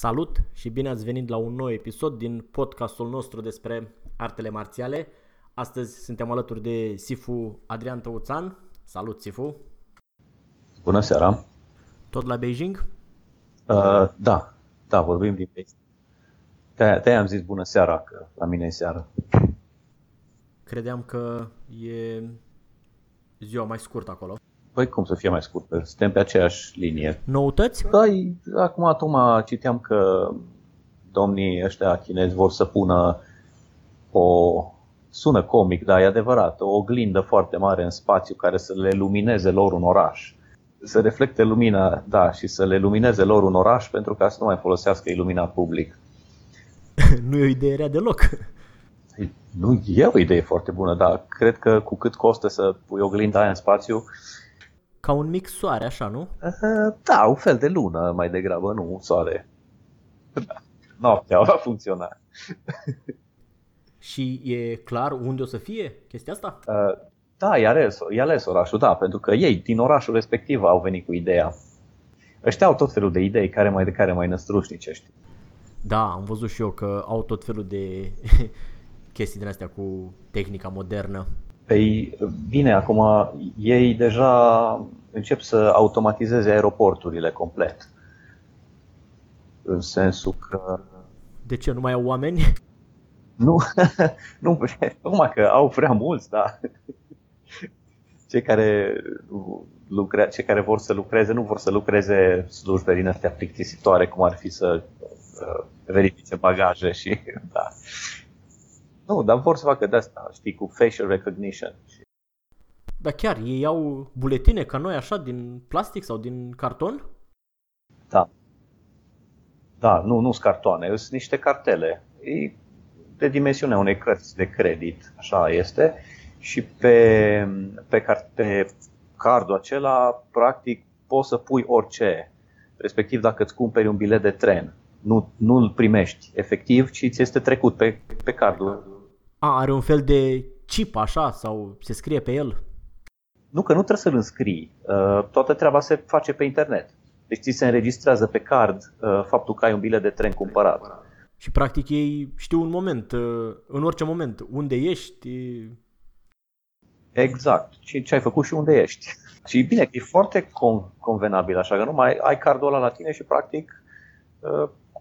Salut și bine ați venit la un nou episod din podcastul nostru despre artele marțiale. Astăzi suntem alături de Sifu Adrian Tăuțan. Salut, Sifu! Bună seara! Tot la Beijing? Uh, da, da, vorbim din Beijing. De-aia, am zis bună seara, că la mine e seară. Credeam că e ziua mai scurtă acolo. Păi cum să fie mai scurtă? Suntem pe aceeași linie. Noutăți? Da, acum tocmai citeam că domnii ăștia chinezi vor să pună o, sună comic, dar e adevărat, o oglindă foarte mare în spațiu care să le lumineze lor un oraș. Să reflecte lumina, da, și să le lumineze lor un oraș pentru ca să nu mai folosească iluminat public. nu e o idee rea deloc. Nu e o idee foarte bună, dar cred că cu cât costă să pui oglinda aia în spațiu... Ca un mic soare, așa, nu? Da, un fel de lună mai degrabă, nu un soare. Da. Noaptea va funcționa. Și e clar unde o să fie chestia asta? Da, i-a ales, i-a ales orașul, da, pentru că ei din orașul respectiv au venit cu ideea. Ăștia au tot felul de idei care mai de care mai năstrușnicești. Da, am văzut și eu că au tot felul de chestii din astea cu tehnica modernă. Păi bine, acum ei deja încep să automatizeze aeroporturile complet. În sensul că... De ce, nu mai au oameni? Nu, nu, numai că au prea mulți, da. Cei care, lucre, cei care vor să lucreze nu vor să lucreze slujbe din astea plictisitoare, cum ar fi să uh, verifice bagaje și da. Nu, dar vor să facă de asta, știi, cu facial recognition. Dar chiar, ei au buletine ca noi așa, din plastic sau din carton? Da. Da, nu, nu sunt cartoane, sunt niște cartele. E de dimensiunea unei cărți de credit, așa este. Și pe, pe, pe cardul acela, practic, poți să pui orice. Respectiv, dacă îți cumperi un bilet de tren, nu, nu îl primești efectiv, ci ți este trecut pe, pe cardul. A, are un fel de chip așa sau se scrie pe el? Nu, că nu trebuie să-l înscrii. Uh, toată treaba se face pe internet. Deci ți se înregistrează pe card uh, faptul că ai un bilet de tren cumpărat. Și practic ei știu un moment, uh, în orice moment, unde ești. Exact. Și ce ai făcut și unde ești. Și bine, e foarte convenabil așa, că nu mai ai cardul ăla la tine și practic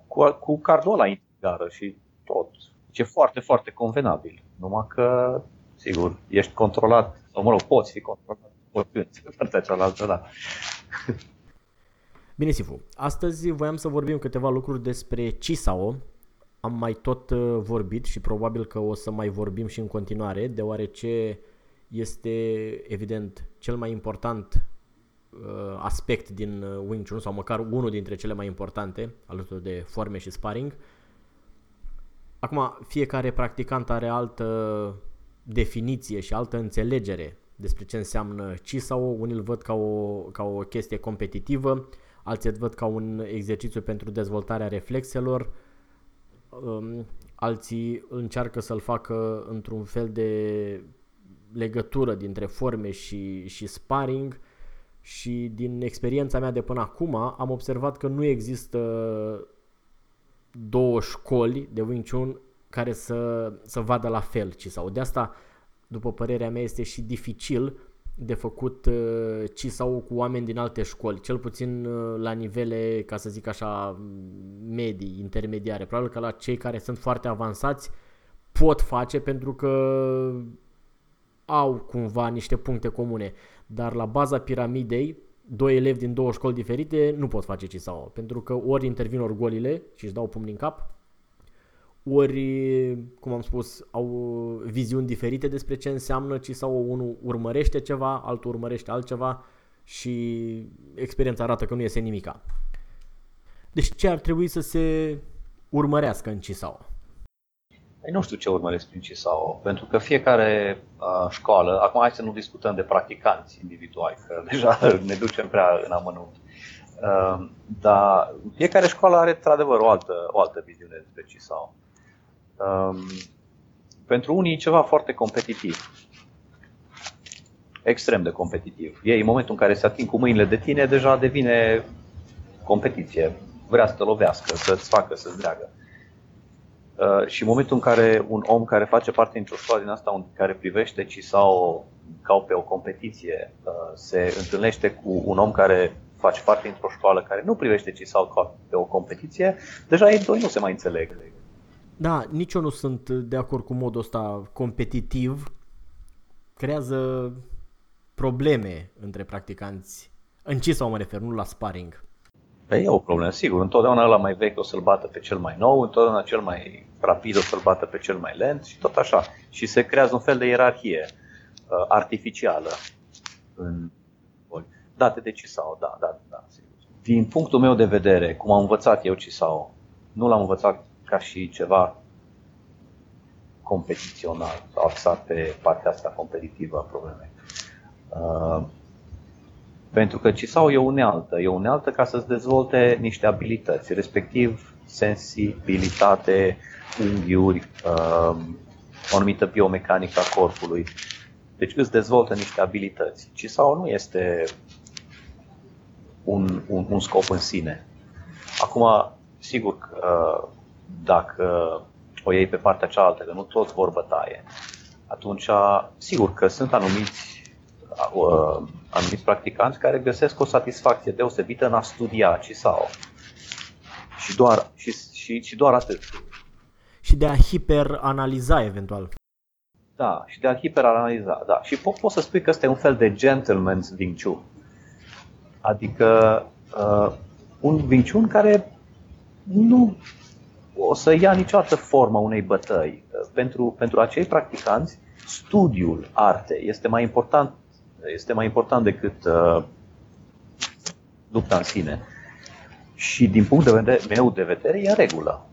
cu, cu cardul ăla gară și tot. Deci e foarte, foarte convenabil. Numai că, sigur, ești controlat, sau mă rog, poți fi controlat oricând, partea cealaltă, da. Bine, Sifu. Astăzi voiam să vorbim câteva lucruri despre Cisao. Am mai tot uh, vorbit și probabil că o să mai vorbim și în continuare, deoarece este, evident, cel mai important uh, aspect din uh, Wing Chun sau măcar unul dintre cele mai importante alături de forme și sparring. Acum, fiecare practicant are altă definiție și altă înțelegere despre ce înseamnă sau unii îl văd ca o, ca o chestie competitivă, alții îl văd ca un exercițiu pentru dezvoltarea reflexelor, um, alții încearcă să-l facă într-un fel de legătură dintre forme și, și sparring și din experiența mea de până acum am observat că nu există două școli de Wing Chun care să, să vadă la fel ci sau de asta după părerea mea este și dificil de făcut uh, sau cu oameni din alte școli, cel puțin uh, la nivele, ca să zic așa, medii, intermediare. Probabil că la cei care sunt foarte avansați pot face pentru că au cumva niște puncte comune, dar la baza piramidei, doi elevi din două școli diferite nu pot face sau pentru că ori intervin orgolile și își dau pumni în cap, ori, cum am spus, au viziuni diferite despre ce înseamnă ci sau unul urmărește ceva, altul urmărește altceva și experiența arată că nu iese nimica. Deci ce ar trebui să se urmărească în CISAO? Păi nu știu ce urmăresc prin CISAO, pentru că fiecare uh, școală, acum hai să nu discutăm de practicanți individuali, că deja ne ducem prea în amănunt, uh, dar fiecare școală are într-adevăr o altă, o altă viziune despre CISAO. Um, pentru unii e ceva foarte competitiv. Extrem de competitiv. Ei, în momentul în care se ating cu mâinile de tine, deja devine competiție. Vrea să te lovească, să-ți facă, să-ți dreagă. Uh, și în momentul în care un om care face parte dintr-o școală din asta, care privește ci sau ca pe o competiție, uh, se întâlnește cu un om care face parte dintr-o școală care nu privește ci sau ca pe o competiție, deja ei doi nu se mai înțeleg. Da, nici eu nu sunt de acord cu modul ăsta competitiv. Creează probleme între practicanți. În ce sau mă refer, nu la sparring. Păi e o problemă, sigur. Întotdeauna la mai vechi o să-l bată pe cel mai nou, întotdeauna cel mai rapid o să-l bată pe cel mai lent și tot așa. Și se creează un fel de ierarhie uh, artificială în date de CISAO, da, da, da, sigur. Din punctul meu de vedere, cum am învățat eu CISAO, nu l-am învățat ca și ceva competițional sau axat pe partea asta competitivă a problemei. Uh, pentru că CISAO e o unealtă, e o unealtă ca să-ți dezvolte niște abilități, respectiv sensibilitate, unghiuri, uh, o anumită biomecanică a corpului. Deci îți dezvoltă niște abilități. CISAO nu este un, un, un scop în sine. Acum, sigur că uh, dacă o iei pe partea cealaltă, că nu toți vor bătaie, atunci sigur că sunt anumiți, uh, anumiți practicanți care găsesc o satisfacție deosebită în a studia ci sau. Și doar, și, și, și doar atât. Și de a hiperanaliza eventual. Da, și de a hiperanaliza, da. Și po- poți să spui că este un fel de gentleman's Wing Chun. Adică uh, un Wing Chun care nu o să ia niciodată forma unei bătăi. Pentru, pentru acei practicanți, studiul artei este mai important, este mai important decât uh, lupta în sine. Și din punct de vedere, meu de vedere, e în regulă.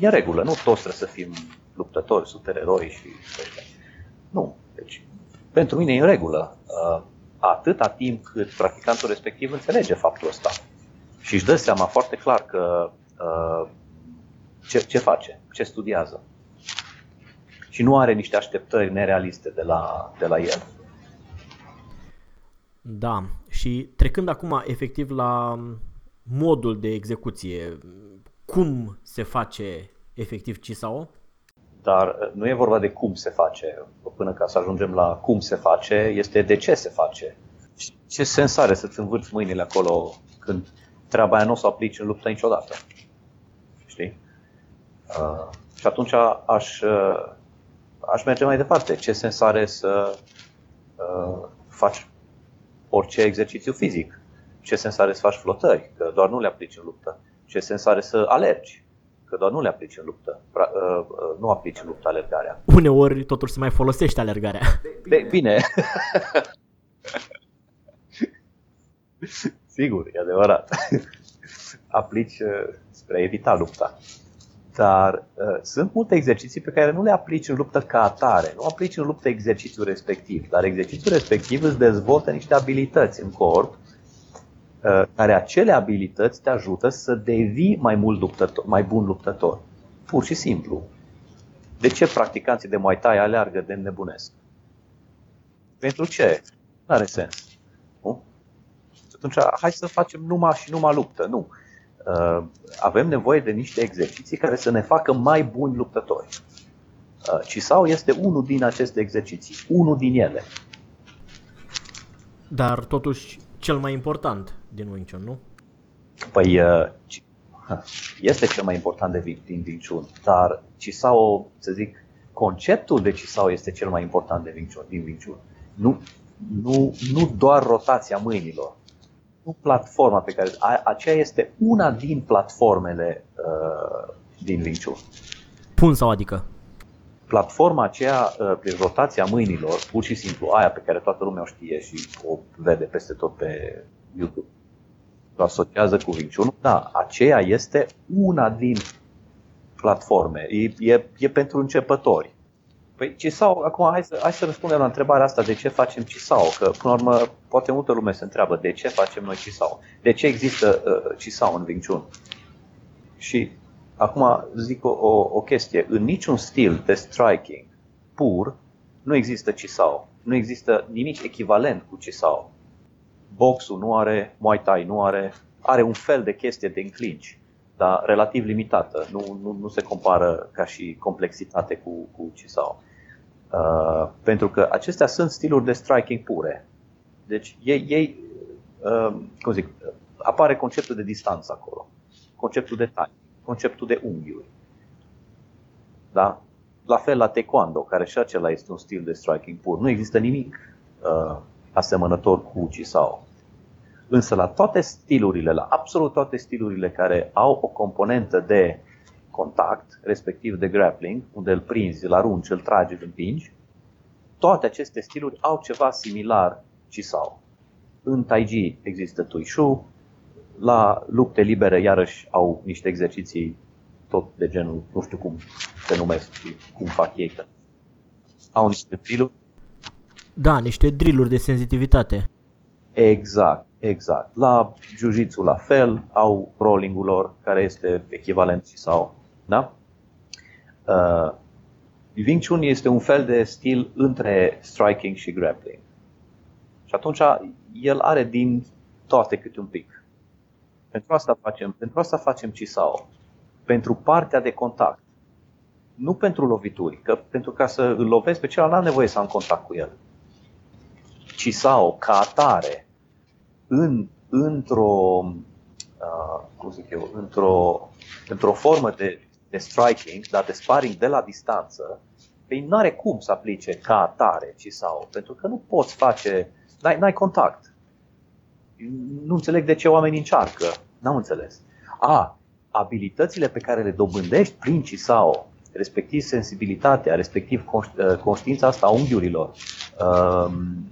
E în regulă, nu toți trebuie să fim luptători, supereroi și ăștia. Nu. Deci, pentru mine e în regulă. Uh, atâta timp cât practicantul respectiv înțelege faptul ăsta și își dă seama foarte clar că uh, ce, ce face, ce studiază. Și nu are niște așteptări nerealiste de la, de la el. Da, și trecând acum efectiv la modul de execuție, cum se face efectiv CISAO? Dar uh, nu e vorba de cum se face, până ca să ajungem la cum se face, este de ce se face. Ce sens are să-ți învârți mâinile acolo când treaba aia nu o să o aplici în luptă niciodată? Știi? Uh, și atunci aș, uh, aș merge mai departe. Ce sens are să uh, faci orice exercițiu fizic? Ce sens are să faci flotări? Că doar nu le aplici în luptă. Ce sens are să alergi? Că doar nu le aplici în luptă. Uh, uh, nu aplici în luptă alergarea. Uneori totuși se mai folosește alergarea. De, bine. Sigur, e adevărat. Aplici uh, spre a evita lupta. Dar uh, sunt multe exerciții pe care nu le aplici în luptă ca atare, nu aplici în luptă exercițiul respectiv, dar exercițiul respectiv îți dezvoltă niște abilități în corp, uh, care acele abilități te ajută să devii mai mult luptător, mai bun luptător. Pur și simplu. De ce practicanții de Muay Thai aleargă de nebunesc? Pentru ce? Nu are sens. Nu? Atunci, hai să facem numai și numai luptă. Nu. Uh, avem nevoie de niște exerciții care să ne facă mai buni luptători. Uh, Cisau este unul din aceste exerciții, unul din ele. Dar totuși cel mai important din Wing Chun, nu? Păi uh, este cel mai important de din Wing Chun, dar Chisao, să zic, conceptul de Chisao este cel mai important de Wing Chun, din Wing Chun. Nu, nu, nu doar rotația mâinilor, nu platforma pe care... A, aceea este una din platformele uh, din Wing Chun. Pun sau adică? Platforma aceea, uh, prin rotația mâinilor, pur și simplu aia pe care toată lumea o știe și o vede peste tot pe YouTube, o asociază cu Wing Chun, da, aceea este una din platforme. E, e, e pentru începători. Păi Cisau, acum hai să, hai să răspundem la întrebarea asta, de ce facem Cisau? Că până la urmă poate multă lume se întreabă de ce facem noi Cisau? De ce există uh, Cisau în Wing Chun? Și acum zic o, o, o chestie, în niciun stil de striking pur nu există Cisau. Nu există nimic echivalent cu Cisau. Boxul nu are, Muay Thai nu are, are un fel de chestie de înclinci, dar relativ limitată. Nu, nu, nu se compară ca și complexitate cu, cu Cisau. Uh, pentru că acestea sunt stiluri de striking pure. Deci ei, ei uh, cum zic, apare conceptul de distanță acolo, conceptul de taie, conceptul de unghiuri. Da? La fel la taekwondo, care și acela este un stil de striking pur. Nu există nimic uh, asemănător cu Chisao. Însă la toate stilurile, la absolut toate stilurile care au o componentă de contact, respectiv de grappling, unde îl prinzi, îl arunci, îl tragi, îl împingi, toate aceste stiluri au ceva similar Chisao. În Taiji există Tuishu, la lupte libere iarăși au niște exerciții tot de genul, nu știu cum se numesc și cum fac ei. Au niște drilluri. Da, niște drilluri de senzitivitate. Exact, exact. La jiu la fel, au rolling-ul lor, care este echivalent sau, da? Uh, Wing Chun este un fel de stil între striking și grappling. Și atunci el are din toate câte un pic. Pentru asta facem, pentru asta facem Cisao. Pentru partea de contact. Nu pentru lovituri, că pentru ca să îl lovesc pe celălalt n-am nevoie să am contact cu el. Cisao, ca atare, în, într-o, uh, cum zic eu, într-o, într-o formă de de striking, dar de sparring de la distanță, păi nu are cum să aplice ca atare ci sau, pentru că nu poți face, n-ai, n-ai contact. Nu înțeleg de ce oamenii încearcă, n-am înțeles. A, abilitățile pe care le dobândești prin sau, respectiv sensibilitatea, respectiv uh, conștiința asta a unghiurilor, um,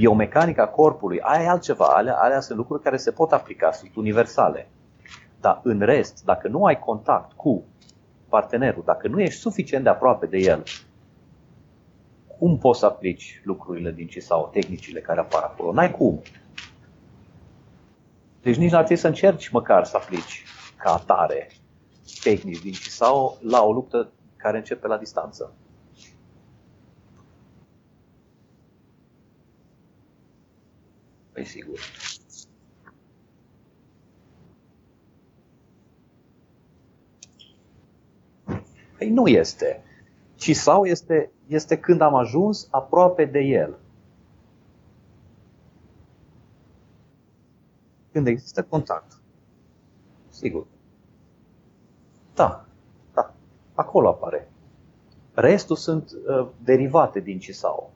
biomecanica corpului, aia e altceva, alea, alea sunt lucruri care se pot aplica, sunt universale. Dar în rest, dacă nu ai contact cu partenerul, dacă nu ești suficient de aproape de el, cum poți să aplici lucrurile din ce sau tehnicile care apar acolo? N-ai cum. Deci nici n-ar trebui să încerci măcar să aplici ca atare tehnici din sau la o luptă care începe la distanță. Păi sigur. Păi nu este. Ci sau este, este când am ajuns aproape de el. Când există contact. Sigur. Da, da. Acolo apare. Restul sunt uh, derivate din Cisao.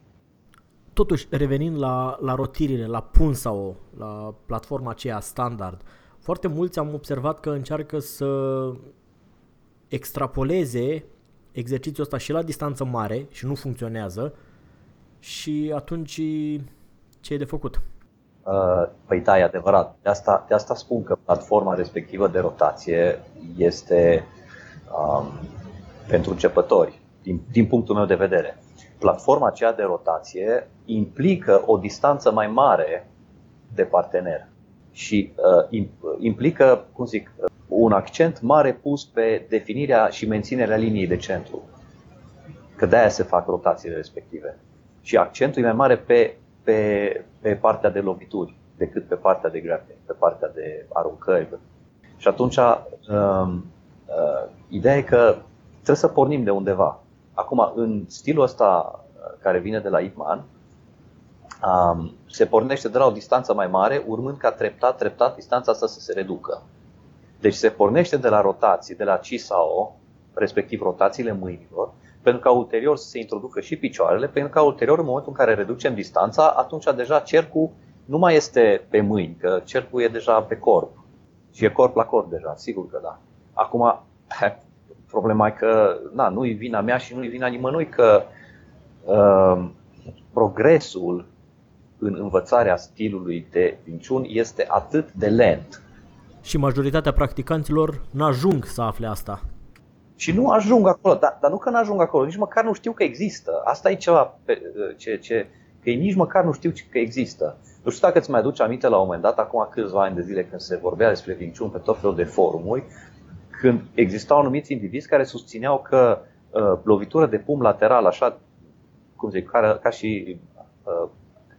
Totuși, revenind la, la rotirile, la Punsao, la platforma aceea standard, foarte mulți am observat că încearcă să extrapoleze exercițiul ăsta și la distanță mare și nu funcționează și atunci ce e de făcut? Uh, păi da, e adevărat. De asta, de asta spun că platforma respectivă de rotație este um, pentru începători, din, din punctul meu de vedere. Platforma aceea de rotație implică o distanță mai mare de partener și uh, implică, cum zic, un accent mare pus pe definirea și menținerea liniei de centru. Că de-aia se fac rotațiile respective. Și accentul e mai mare pe, pe, pe partea de lovituri decât pe partea de grappling, pe partea de aruncări. Și atunci, uh, uh, ideea e că trebuie să pornim de undeva. Acum, în stilul ăsta uh, care vine de la Ip Man, um, se pornește de la o distanță mai mare, urmând ca treptat, treptat distanța asta să se reducă. Deci se pornește de la rotații, de la C sau O, respectiv rotațiile mâinilor, pentru ca ulterior să se introducă și picioarele, pentru ca ulterior, în momentul în care reducem distanța, atunci deja cercul nu mai este pe mâini, că cercul e deja pe corp. Și e corp la corp deja, sigur că da. Acum, problema e că na, nu-i vina mea și nu-i vina nimănui că uh, progresul în învățarea stilului de vinciun este atât de lent. Și majoritatea practicanților n-ajung să afle asta. Și nu ajung acolo, dar, dar nu că n-ajung acolo, nici măcar nu știu că există. Asta e ceva pe, ce, ce, că ei nici măcar nu știu că există. Nu știu dacă îți mai aduci aminte la un moment dat, acum câțiva ani de zile, când se vorbea despre vinciun pe tot felul de forumuri, când existau anumiți indivizi care susțineau că uh, lovitură de pum lateral, așa cum zic, ca, ca și uh,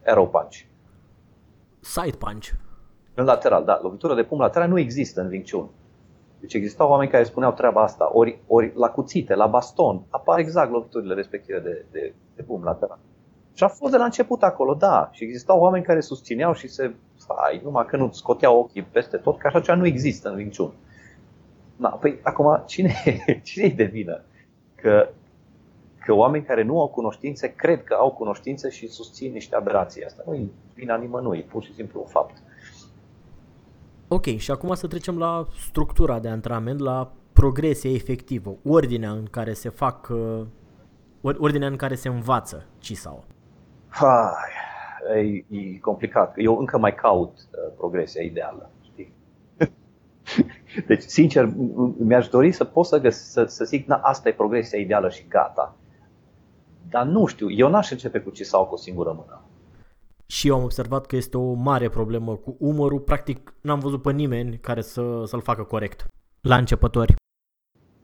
arrow punch. Side punch. În lateral, da. Lovitură de pum lateral nu există în Wing Chun. Deci existau oameni care spuneau treaba asta. Ori, ori la cuțite, la baston, apar exact loviturile respective de, de, de pum lateral. Și a fost de la început acolo, da. Și existau oameni care susțineau și se... Ai, numai că nu scoteau ochii peste tot, că așa ceva nu există în Wing Chun. Na, păi acum, cine, cine-i de vină? Că, că oameni care nu au cunoștințe cred că au cunoștințe și susțin niște aberații. Asta nu e vina nimănui, pur și simplu un fapt. Ok, și acum să trecem la structura de antrenament, la progresia efectivă, ordinea în care se fac, uh, ordinea în care se învață CISAO. Hai, e, e complicat. Eu încă mai caut uh, progresia ideală. Știi? Deci, sincer, mi-aș dori să pot să, găs- să, să zic, na, asta e progresia ideală și gata. Dar nu știu, eu n-aș începe cu CISAO cu o singură mână. Și eu am observat că este o mare problemă cu umărul. Practic, n-am văzut pe nimeni care să, să-l facă corect la începători.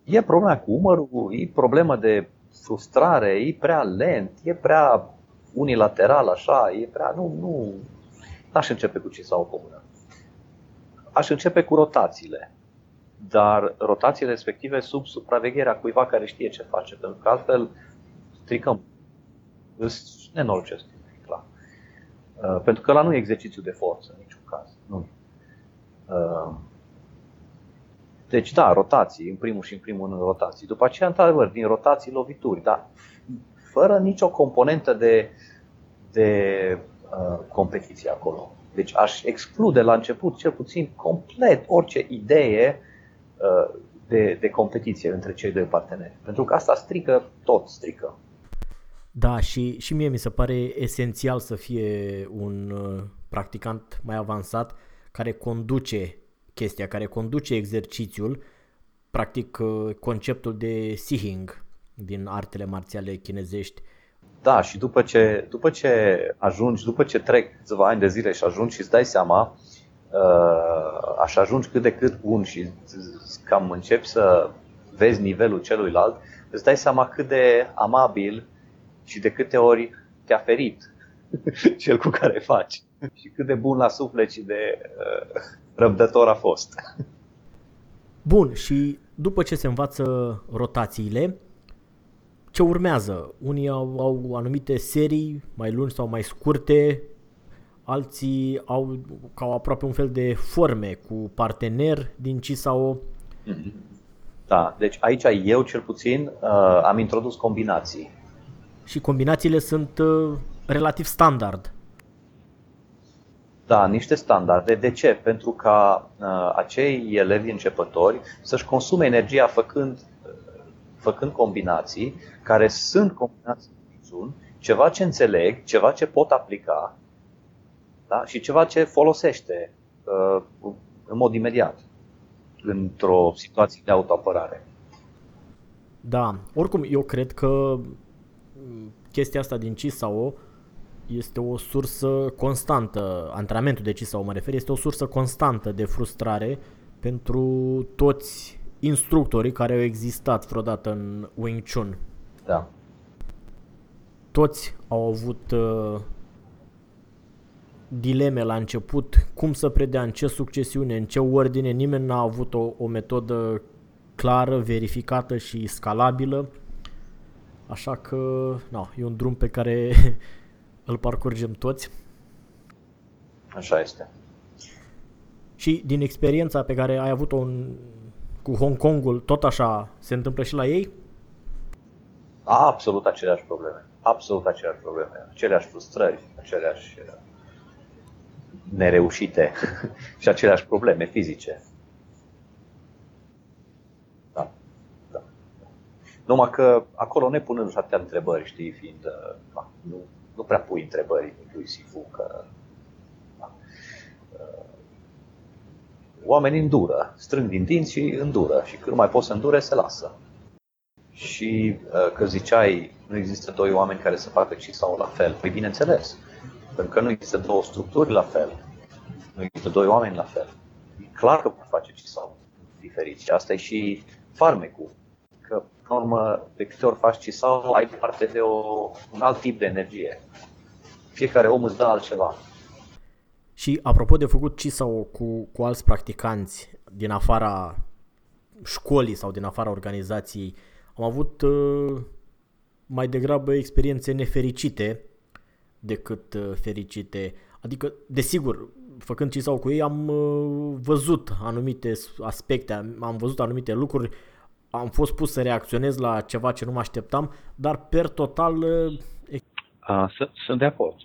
E problema cu umărul, e problema de frustrare, e prea lent, e prea unilateral așa, e prea... Nu, nu... N-aș începe cu ce sau comună. Aș începe cu rotațiile, dar rotațiile respective sub supravegherea cuiva care știe ce face, pentru că altfel stricăm. Îți nenorocesc. Uh, pentru că la nu e exercițiu de forță, în niciun caz. Nu. Uh, deci, da, rotații, în primul și în primul rând rotații. După aceea, într-adevăr, din rotații lovituri, dar fără nicio componentă de, de uh, competiție acolo. Deci aș exclude la început, cel puțin, complet orice idee uh, de, de competiție între cei doi parteneri. Pentru că asta strică, tot strică. Da, și, și mie mi se pare esențial să fie un uh, practicant mai avansat care conduce chestia, care conduce exercițiul, practic uh, conceptul de Sihing din artele marțiale chinezești. Da, și după ce, după ce ajungi, după ce trec câțiva ani de zile și ajungi și îți dai seama, uh, așa ajungi cât de cât bun și cam începi să vezi nivelul celuilalt, îți dai seama cât de amabil și de câte ori te-a ferit cel cu care faci și cât de bun la suflet și de uh, răbdător a fost. Bun, și după ce se învață rotațiile, ce urmează? Unii au, au anumite serii mai lungi sau mai scurte, alții au ca aproape un fel de forme cu partener din CISAO. Da, deci aici eu cel puțin uh, am introdus combinații și combinațiile sunt uh, relativ standard. Da, niște standarde. De ce? Pentru ca uh, acei elevi începători să-și consume energia făcând, uh, făcând combinații care sunt combinații niciun, ceva ce înțeleg, ceva ce pot aplica da? și ceva ce folosește uh, în mod imediat într-o situație de autoapărare. Da, oricum eu cred că chestia asta din CISAO este o sursă constantă, antrenamentul de CISAO mă refer, este o sursă constantă de frustrare pentru toți instructorii care au existat vreodată în Wing Chun. Da. Toți au avut uh, dileme la început, cum să predea, în ce succesiune, în ce ordine, nimeni n-a avut o, o metodă clară, verificată și scalabilă Așa că, no, e un drum pe care îl parcurgem toți. Așa este. Și din experiența pe care ai avut-o în, cu Hong Kongul, tot așa se întâmplă și la ei? Absolut aceleași probleme. Absolut aceleași probleme. Aceleași frustrări, aceleași uh, nereușite și aceleași probleme fizice. Da. da. Numai că acolo ne punând atâtea întrebări, știi, fiind, uh, da, nu, nu prea pui întrebări inclusiv că da, uh, oamenii îndură, strâng din dinți și îndură și când nu mai pot să îndure, se lasă. Și uh, că ziceai, nu există doi oameni care să facă ci sau la fel. Păi bineînțeles, pentru că nu există două structuri la fel. Nu există doi oameni la fel. E clar că pot face ci sau diferit. Și asta e și farmecul. Că, în urmă, de câte ori faci ci sau, ai parte de o, un alt tip de energie. Fiecare om îți dă altceva. Și apropo de făcut ci sau cu, cu alți practicanți din afara școlii sau din afara organizației, am avut uh, mai degrabă experiențe nefericite decât uh, fericite. Adică, desigur, făcând ce sau cu ei, am uh, văzut anumite aspecte, am văzut anumite lucruri, am fost pus să reacționez la ceva ce nu mă așteptam, dar per total... Uh, A, sunt de acord.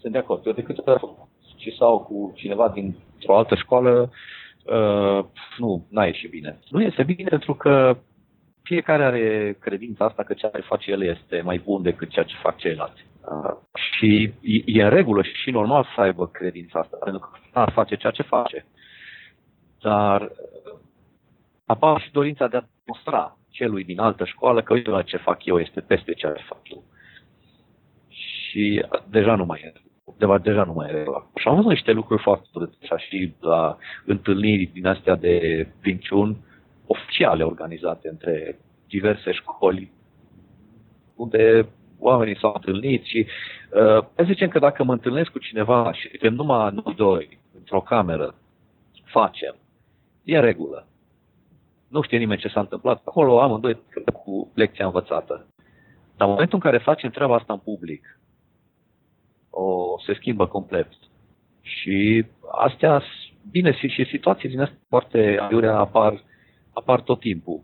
Sunt de acord. Eu de câte ori ce sau cu cineva dintr-o altă școală, uh, nu, n-a ieșit bine. Nu este bine pentru că fiecare are credința asta că ceea ce face el este mai bun decât ceea ce fac ceilalți. Uh, și e, în regulă și normal să aibă credința asta, pentru că ar face ceea ce face. Dar uh, apare și dorința de a demonstra celui din altă școală că uite la ce fac eu este peste ceea ce fac eu. Și uh, deja nu mai e de deja nu mai e regulă. Și am văzut niște lucruri foarte așa și la întâlniri din astea de vinciuni oficiale organizate între diverse școli unde oamenii s-au întâlnit și uh, zicem că dacă mă întâlnesc cu cineva și suntem numai noi doi într-o cameră, facem, e în regulă. Nu știe nimeni ce s-a întâmplat. Acolo amândoi cu lecția învățată. Dar în momentul în care facem treaba asta în public, o, se schimbă complet. Și astea, bine, și, și situații din astea foarte aiurea apar, apar tot timpul.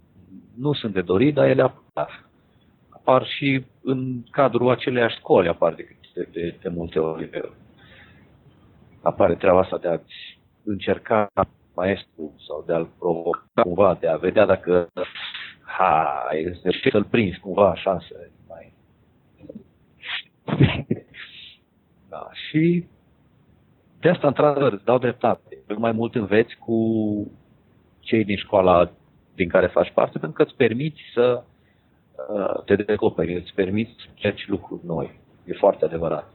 Nu sunt de dorit, dar ele apar apar și în cadrul aceleiași școli, apar de, de, de, de multe ori. Apare treaba asta de a-ți încerca maestru sau de a-l provoca cumva, de a vedea dacă ha, ai să-l prinzi cumva șanse mai... da, și de asta, într-adevăr, îți dau dreptate. Mai mult înveți cu cei din școala din care faci parte, pentru că îți permiți să Uh, te descoperi, îți permiți să lucruri noi. E foarte adevărat.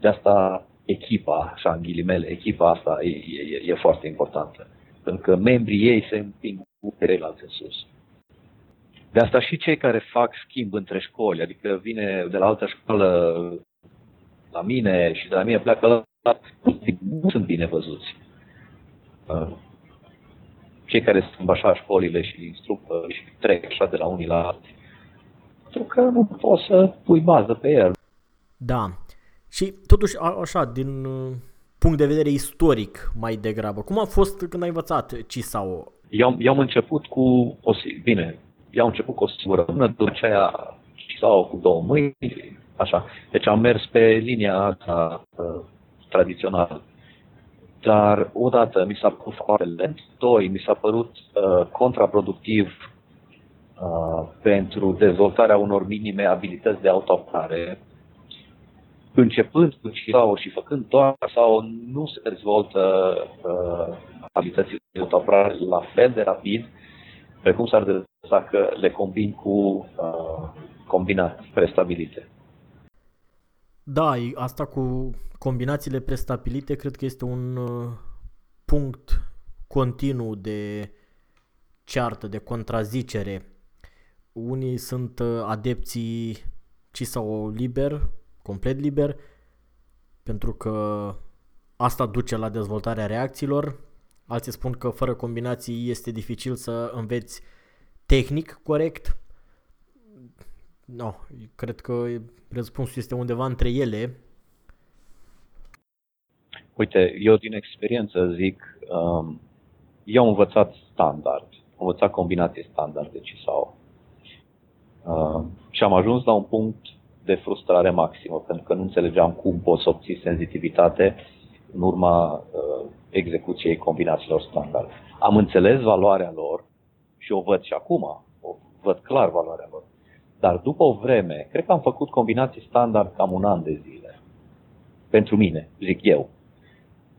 De asta echipa, așa în ghilimele, echipa asta e, e, e foarte importantă. Pentru că membrii ei se împing cu ceilalți în sus. De asta și cei care fac schimb între școli, adică vine de la altă școală la mine și de la mine pleacă la nu sunt bine văzuți. Uh, cei care sunt așa școlile și instructă și trec așa de la unii la alții pentru că nu poți să pui bază pe el. Da. Și totuși, așa, din uh, punct de vedere istoric mai degrabă, cum a fost când ai învățat CISAO? Eu, eu am început cu o, bine, eu am început cu o singură mână, după aceea CISAO cu două mâini, așa. Deci am mers pe linia asta uh, tradițională. Dar odată mi s-a părut foarte lent, doi, mi s-a părut uh, contraproductiv Uh, pentru dezvoltarea unor minime abilități de autoapărare, începând cu sau și făcând doar sau nu se dezvoltă uh, abilitățile de autoapărare la fel de rapid, precum s-ar dezvolta că le combin cu uh, combinații prestabilite. Da, asta cu combinațiile prestabilite cred că este un uh, punct continuu de ceartă, de contrazicere unii sunt uh, adepții ci sau liber, complet liber, pentru că asta duce la dezvoltarea reacțiilor. Alții spun că fără combinații este dificil să înveți tehnic corect. No, cred că răspunsul este undeva între ele. Uite, eu din experiență zic, um, eu am învățat standard, am învățat combinații standard de CISAO. Uh, și am ajuns la un punct de frustrare maximă, pentru că nu înțelegeam cum pot să obții senzitivitate în urma uh, execuției combinațiilor standard. Am înțeles valoarea lor și o văd și acum, o văd clar valoarea lor. Dar după o vreme, cred că am făcut combinații standard cam un an de zile. Pentru mine, zic eu.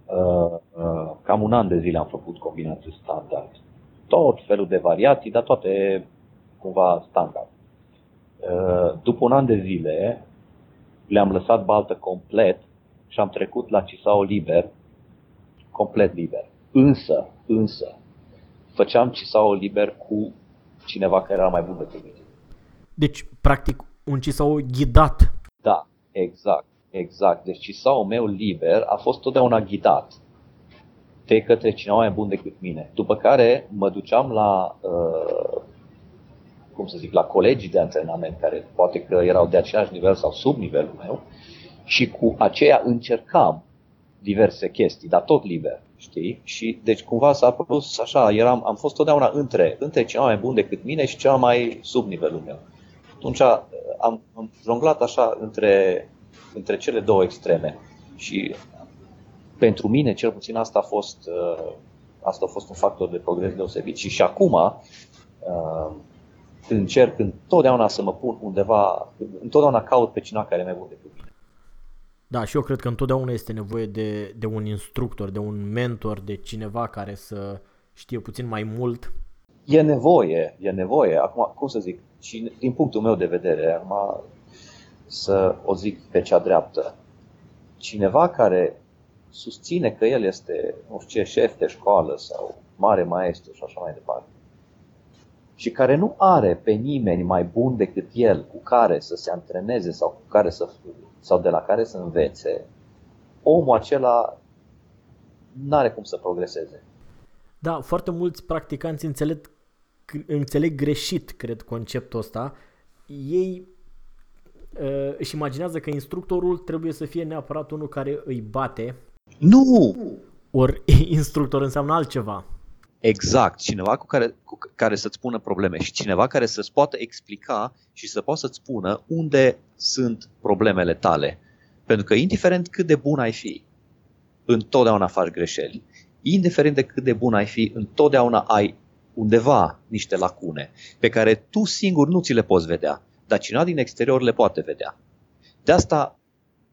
Uh, uh, cam un an de zile am făcut combinații standard. Tot felul de variații, dar toate cumva standard. Uh, după un an de zile le-am lăsat baltă complet și am trecut la Cisao liber, complet liber. Însă, însă, făceam Cisao liber cu cineva care era mai bun decât mine. Deci, practic, un Cisao ghidat. Da, exact, exact. Deci Cisao meu liber a fost totdeauna ghidat de către cineva mai bun decât mine. După care mă duceam la uh, cum să zic, la colegii de antrenament care poate că erau de același nivel sau sub nivelul meu și cu aceea încercam diverse chestii, dar tot liber, știi? Și deci cumva s-a produs așa, eram, am fost totdeauna între, între ceva mai bun decât mine și ceva mai sub nivelul meu. Atunci am, am jonglat așa între, între cele două extreme și pentru mine, cel puțin, asta a fost, uh, asta a fost un factor de progres deosebit. Și și acum, uh, încerc întotdeauna să mă pun undeva, întotdeauna caut pe cineva care e mai bun decât mine. Da, și eu cred că întotdeauna este nevoie de, de un instructor, de un mentor, de cineva care să știe puțin mai mult. E nevoie, e nevoie. Acum, cum să zic, și din punctul meu de vedere, acum să o zic pe cea dreaptă, cineva care susține că el este, nu știu ce, șef de școală sau mare maestru și așa mai departe, și care nu are pe nimeni mai bun decât el cu care să se antreneze sau, cu care să, sau de la care să învețe, omul acela nu are cum să progreseze. Da, foarte mulți practicanți înțeleg, înțeleg greșit, cred, conceptul ăsta. Ei uh, își imaginează că instructorul trebuie să fie neapărat unul care îi bate. Nu! Ori instructor înseamnă altceva. Exact, cineva cu care, cu care să-ți spună probleme și cineva care să-ți poată explica și să poată să-ți spună unde sunt problemele tale. Pentru că indiferent cât de bun ai fi, întotdeauna faci greșeli. Indiferent de cât de bun ai fi, întotdeauna ai undeva niște lacune pe care tu singur nu ți le poți vedea, dar cineva din exterior le poate vedea. De asta,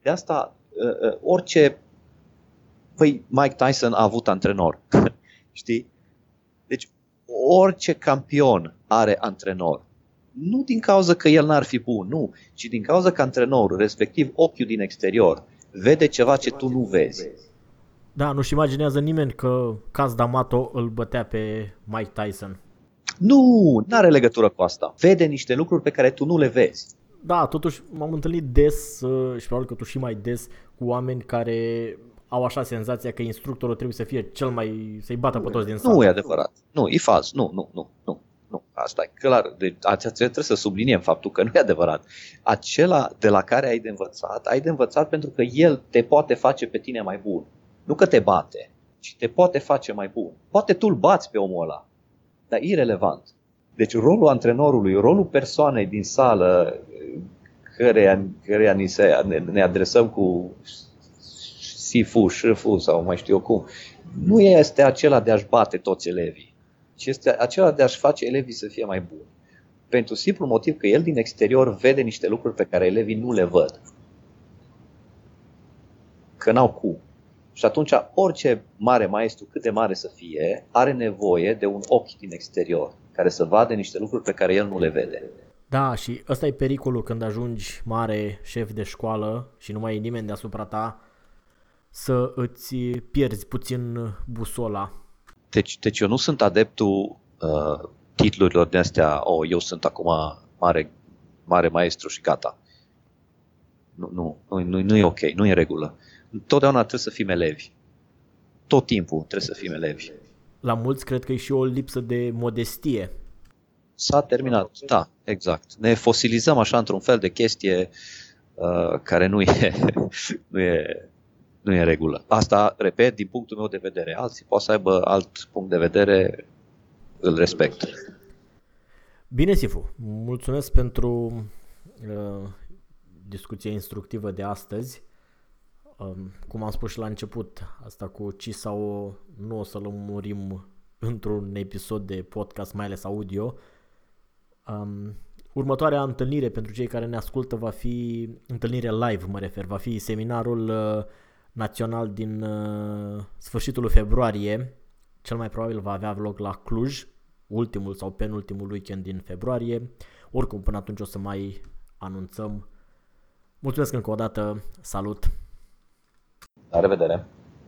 de asta uh, uh, orice... Păi Mike Tyson a avut antrenor, știi? Deci orice campion are antrenor. Nu din cauza că el n-ar fi bun, nu, ci din cauza că antrenorul, respectiv ochiul din exterior, vede ceva ce tu nu vezi. Da, nu-și imaginează nimeni că Caz D'Amato îl bătea pe Mike Tyson. Nu, nu are legătură cu asta. Vede niște lucruri pe care tu nu le vezi. Da, totuși m-am întâlnit des uh, și probabil că tu și mai des cu oameni care au așa senzația că instructorul trebuie să fie cel mai, să-i bată pe toți din sală. Nu e adevărat. Nu, e fals. Nu, nu, nu, nu. Nu, asta e clar. Deci, trebuie să subliniem faptul că nu e adevărat. Acela de la care ai de învățat, ai de învățat pentru că el te poate face pe tine mai bun. Nu că te bate, ci te poate face mai bun. Poate tu îl bați pe omul ăla, dar irrelevant. Deci rolul antrenorului, rolul persoanei din sală căreia, căreia ni se, ne, ne adresăm cu sifu, șâfu sau mai știu eu cum, nu este acela de a-și bate toți elevii, ci este acela de a-și face elevii să fie mai buni. Pentru simplu motiv că el din exterior vede niște lucruri pe care elevii nu le văd. Că n-au cum. Și atunci orice mare maestru, cât de mare să fie, are nevoie de un ochi din exterior care să vadă niște lucruri pe care el nu le vede. Da, și ăsta e pericolul când ajungi mare șef de școală și nu mai e nimeni deasupra ta să îți pierzi puțin busola. Deci, deci eu nu sunt adeptul uh, titlurilor de astea, oh, eu sunt acum mare, mare maestru și gata. Nu, nu, nu, nu, nu e ok, nu e regulă. Totdeauna trebuie să fim elevi. Tot timpul trebuie să fim elevi. La mulți cred că e și o lipsă de modestie. S-a terminat, da, exact. Ne fosilizăm așa într-un fel de chestie uh, care nu e, nu e nu e în regulă. Asta, repet, din punctul meu de vedere. Alții pot să aibă alt punct de vedere, îl respect. Bine, Sifu, mulțumesc pentru uh, discuția instructivă de astăzi. Um, cum am spus și la început, asta cu CISAO nu o să lămurim într-un episod de podcast, mai ales audio. Um, următoarea întâlnire pentru cei care ne ascultă va fi întâlnire live, mă refer, va fi seminarul uh, național din uh, sfârșitul februarie. Cel mai probabil va avea loc la Cluj, ultimul sau penultimul weekend din februarie. Oricum, până atunci o să mai anunțăm. Mulțumesc încă o dată, salut! La revedere!